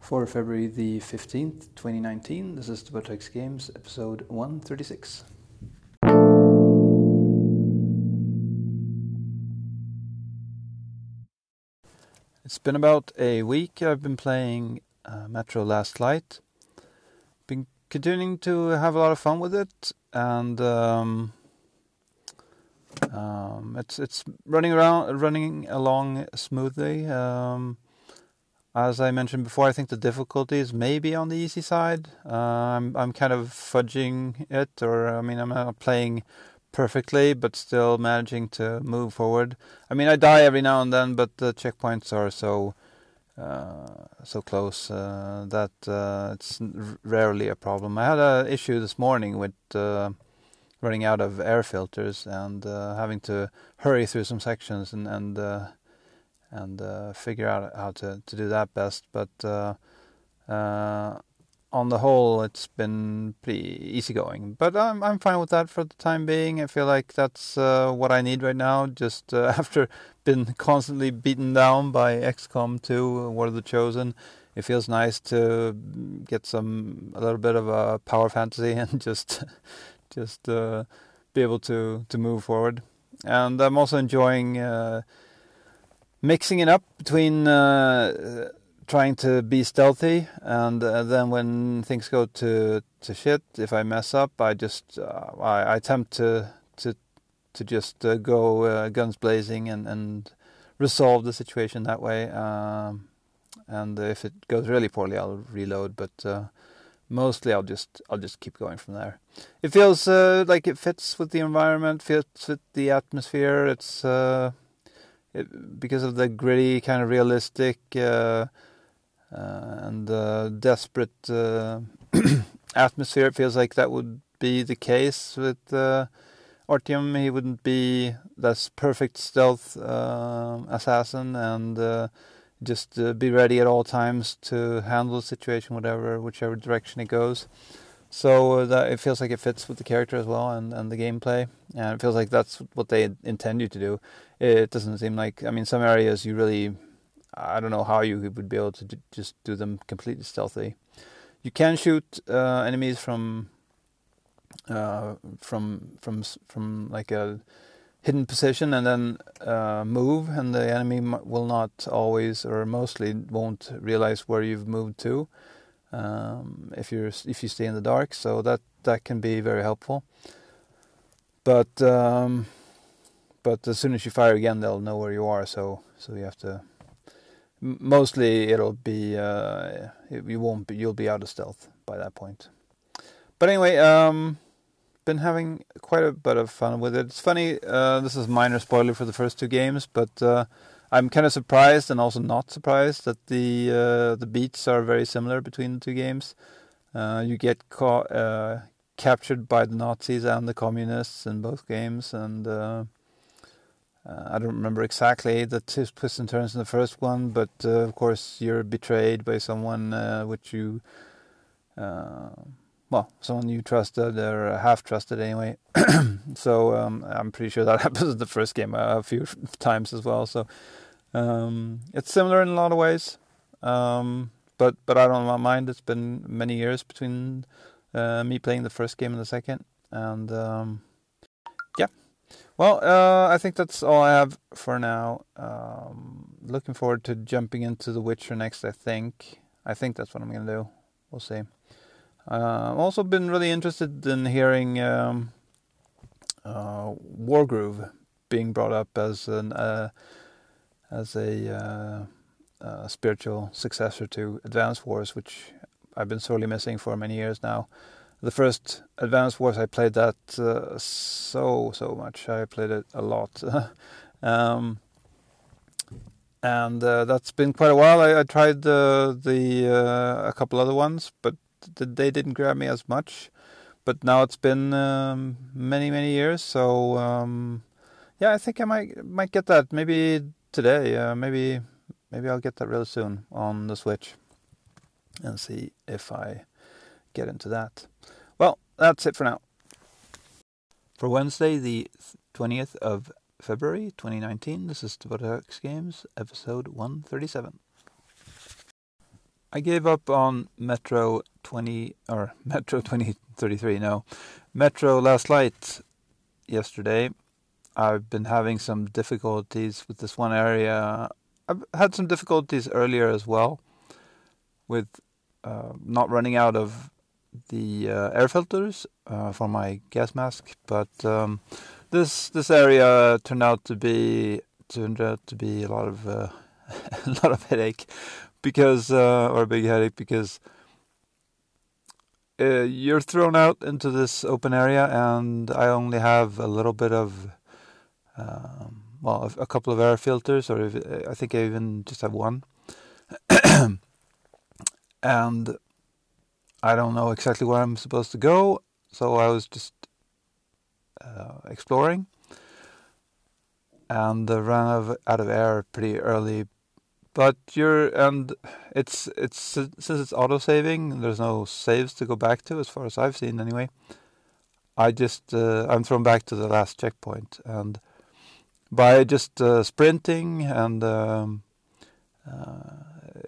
For February the 15th, 2019, this is the Vortex Games, episode 136. It's been about a week I've been playing uh, Metro Last Light. Been continuing to have a lot of fun with it, and um, um, it's it's running around, running along smoothly. Um, as I mentioned before, I think the difficulty is maybe on the easy side. Uh, I'm I'm kind of fudging it, or I mean, I'm not playing perfectly, but still managing to move forward. I mean, I die every now and then, but the checkpoints are so uh, so close uh, that uh, it's rarely a problem. I had an issue this morning with uh, running out of air filters and uh, having to hurry through some sections and and and uh, figure out how to, to do that best. But uh, uh, on the whole, it's been pretty easygoing. But I'm I'm fine with that for the time being. I feel like that's uh, what I need right now. Just uh, after been constantly beaten down by XCOM 2, War of the Chosen, it feels nice to get some a little bit of a power fantasy and just just uh, be able to to move forward. And I'm also enjoying mixing it up between uh, trying to be stealthy and uh, then when things go to to shit if i mess up i just uh, I, I, attempt to to to just uh, go uh, guns blazing and and resolve the situation that way. Um, and if it goes really poorly i'll reload but uh, mostly i'll just i'll just keep going from there. It feels like it fits with the environment fits with the atmosphere. It's because of the gritty kind of realistic uh, uh, and desperate uh, atmosphere. It feels like that would be the case with uh, Artyom. He wouldn't be this perfect stealth uh, assassin and just be ready at all times to handle the situation, whatever, whichever direction it goes. So that it feels like it fits with the character as well and, and the gameplay, and it feels like that's what they intend you to do. It doesn't seem like I mean some areas you really I don't know how you would be able to do, just do them completely stealthy. You can shoot uh, enemies from uh, from from from like a hidden position and then uh, move, and the enemy will not always or mostly won't realize where you've moved to um, if you're if you stay in the dark. So that that can be very helpful. But um, but as soon as you fire again, they'll know where you are. So so you have to. Mostly, it'll be uh, you won't be you'll be out of stealth by that point. But anyway, um, been having quite a bit of fun with it. It's funny. Uh, this is minor spoiler for the first two games, but uh, I'm kind of surprised and also not surprised that the uh, the beats are very similar between the two games. Uh, you get ca- uh, captured by the Nazis and the communists in both games, and uh, uh, I don't remember exactly the twists and turns in the first one, but uh, of course you're betrayed by someone which you. Well, someone you trusted or half trusted anyway. so um, I'm pretty sure that happens in the first game a few times as well. So um, it's similar in a lot of ways, um, but but I don't mind. It's been many years between uh, me playing the first game and the second, and um, yeah. Well, uh, I think that's all I have for now. Um, looking forward to jumping into The Witcher next. I think. I think that's what I'm gonna do. We'll see. Uh, I've also been really interested in hearing um, uh, Wargroove being brought up as an uh, as a uh, uh, spiritual successor to Advance Wars, which I've been sorely missing for many years now. The first Advance Wars, I played that uh, so so much. I played it a lot, um, and uh, that's been quite a while. I, I tried the the uh, a couple other ones, but they didn't grab me as much. But now it's been um, many many years, so um, yeah, I think I might might get that. Maybe today. Uh, maybe maybe I'll get that really soon on the Switch and see if I get into that. Well, that's it for now. For Wednesday, the 20th of February 2019, this is Vortex Games, episode 137. I gave up on Metro 20 or Metro 2033. No, Metro Last Light yesterday. I've been having some difficulties with this one area. I've had some difficulties earlier as well with uh, not running out of the uh, air filters uh, for my gas mask, but um, this this area turned out to be turned out to be a lot of uh, a lot of headache because uh, or a big headache because uh, you're thrown out into this open area and I only have a little bit of um, well a, couple of air filters or if, I think I even just have one. And I don't know exactly where I'm supposed to go so I was just uh, exploring. And uh, ran out of air pretty early but you're and it's it's since it's auto saving there's no saves to go back to as far as i've seen anyway. I just uh, i'm thrown back to the last checkpoint and by just uh, sprinting and um, uh,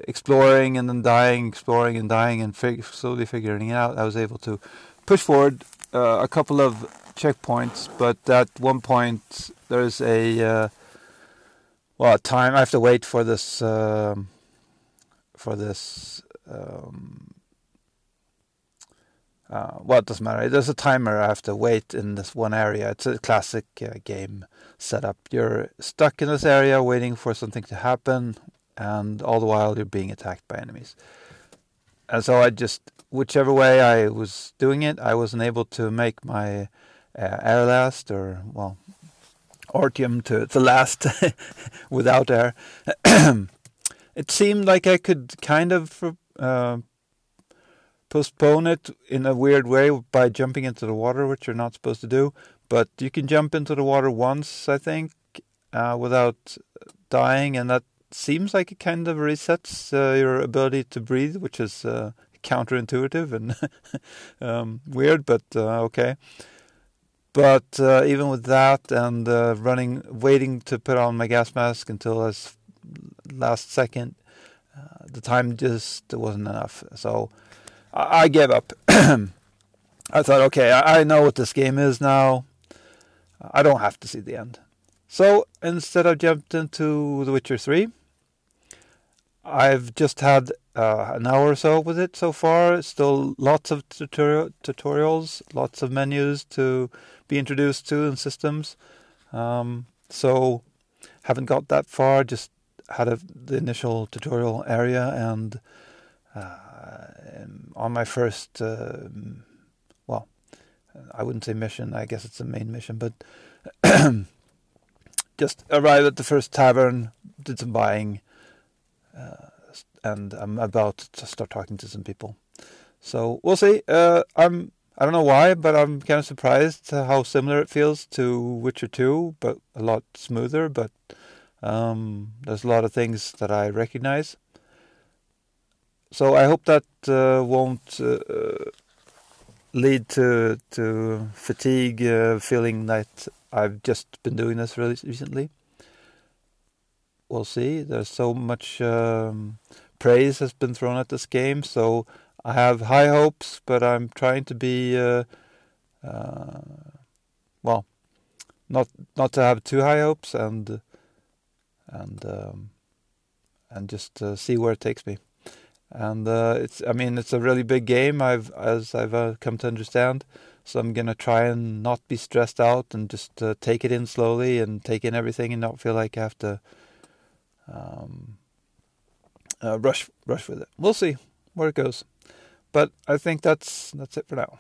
exploring and then dying exploring and dying and fig- slowly figuring it out i was able to push forward uh, a couple of checkpoints but at one point there's a uh, well time I have to wait for this um, for this um, uh, well it doesn't matter. There's a timer. I have to wait in this one area. It's a classic uh, game setup. You're stuck in this area waiting for something to happen and all the while you're being attacked by enemies. And so I just whichever way I was doing it I wasn't able to make my uh, air last or well Artyom to the last without air. it seemed like I could kind of uh, postpone it in a weird way by jumping into the water, which you're not supposed to do. But you can jump into the water once, I think, uh, without dying, and that seems like it kind of resets uh, your ability to breathe, which is uh, counterintuitive and um, weird, but uh, okay. But uh, even with that and uh, running, waiting to put on my gas mask until as last second, uh, the time just wasn't enough. So I, I gave up. I thought, okay, I, I know what this game is now. I don't have to see the end. So instead, I jumped into The Witcher 3. I've just had uh, an hour or so with it so far. Still lots of tutorial, tutorials, lots of menus to be introduced to in systems. Um, so haven't got that far. Just had a, the initial tutorial area and uh, on my first, uh, well, I wouldn't say mission. I guess it's a main mission, but just arrived at the first tavern, did some buying. Uh, and I'm about to start talking to some people. So we'll see. Uh, I'm I don't know why, but I'm kind of surprised how similar it feels to Witcher 2, but a lot smoother. But um, there's a lot of things that I recognize. So I hope that uh, won't uh, lead to to fatigue, uh, feeling that I've just been doing this really recently. We'll see. There's so much um, praise has been thrown at this game, so I have high hopes, but I'm trying to be, uh, uh, well, not not to have too high hopes, and and um, and just uh, see where it takes me. And uh, it's, I mean, it's a really big game. I've as I've uh, come to understand. So I'm gonna try and not be stressed out and just uh, take it in slowly and take in everything and not feel like I have to um, rush rush with it. We'll see where it goes, but I think that's that's it for now.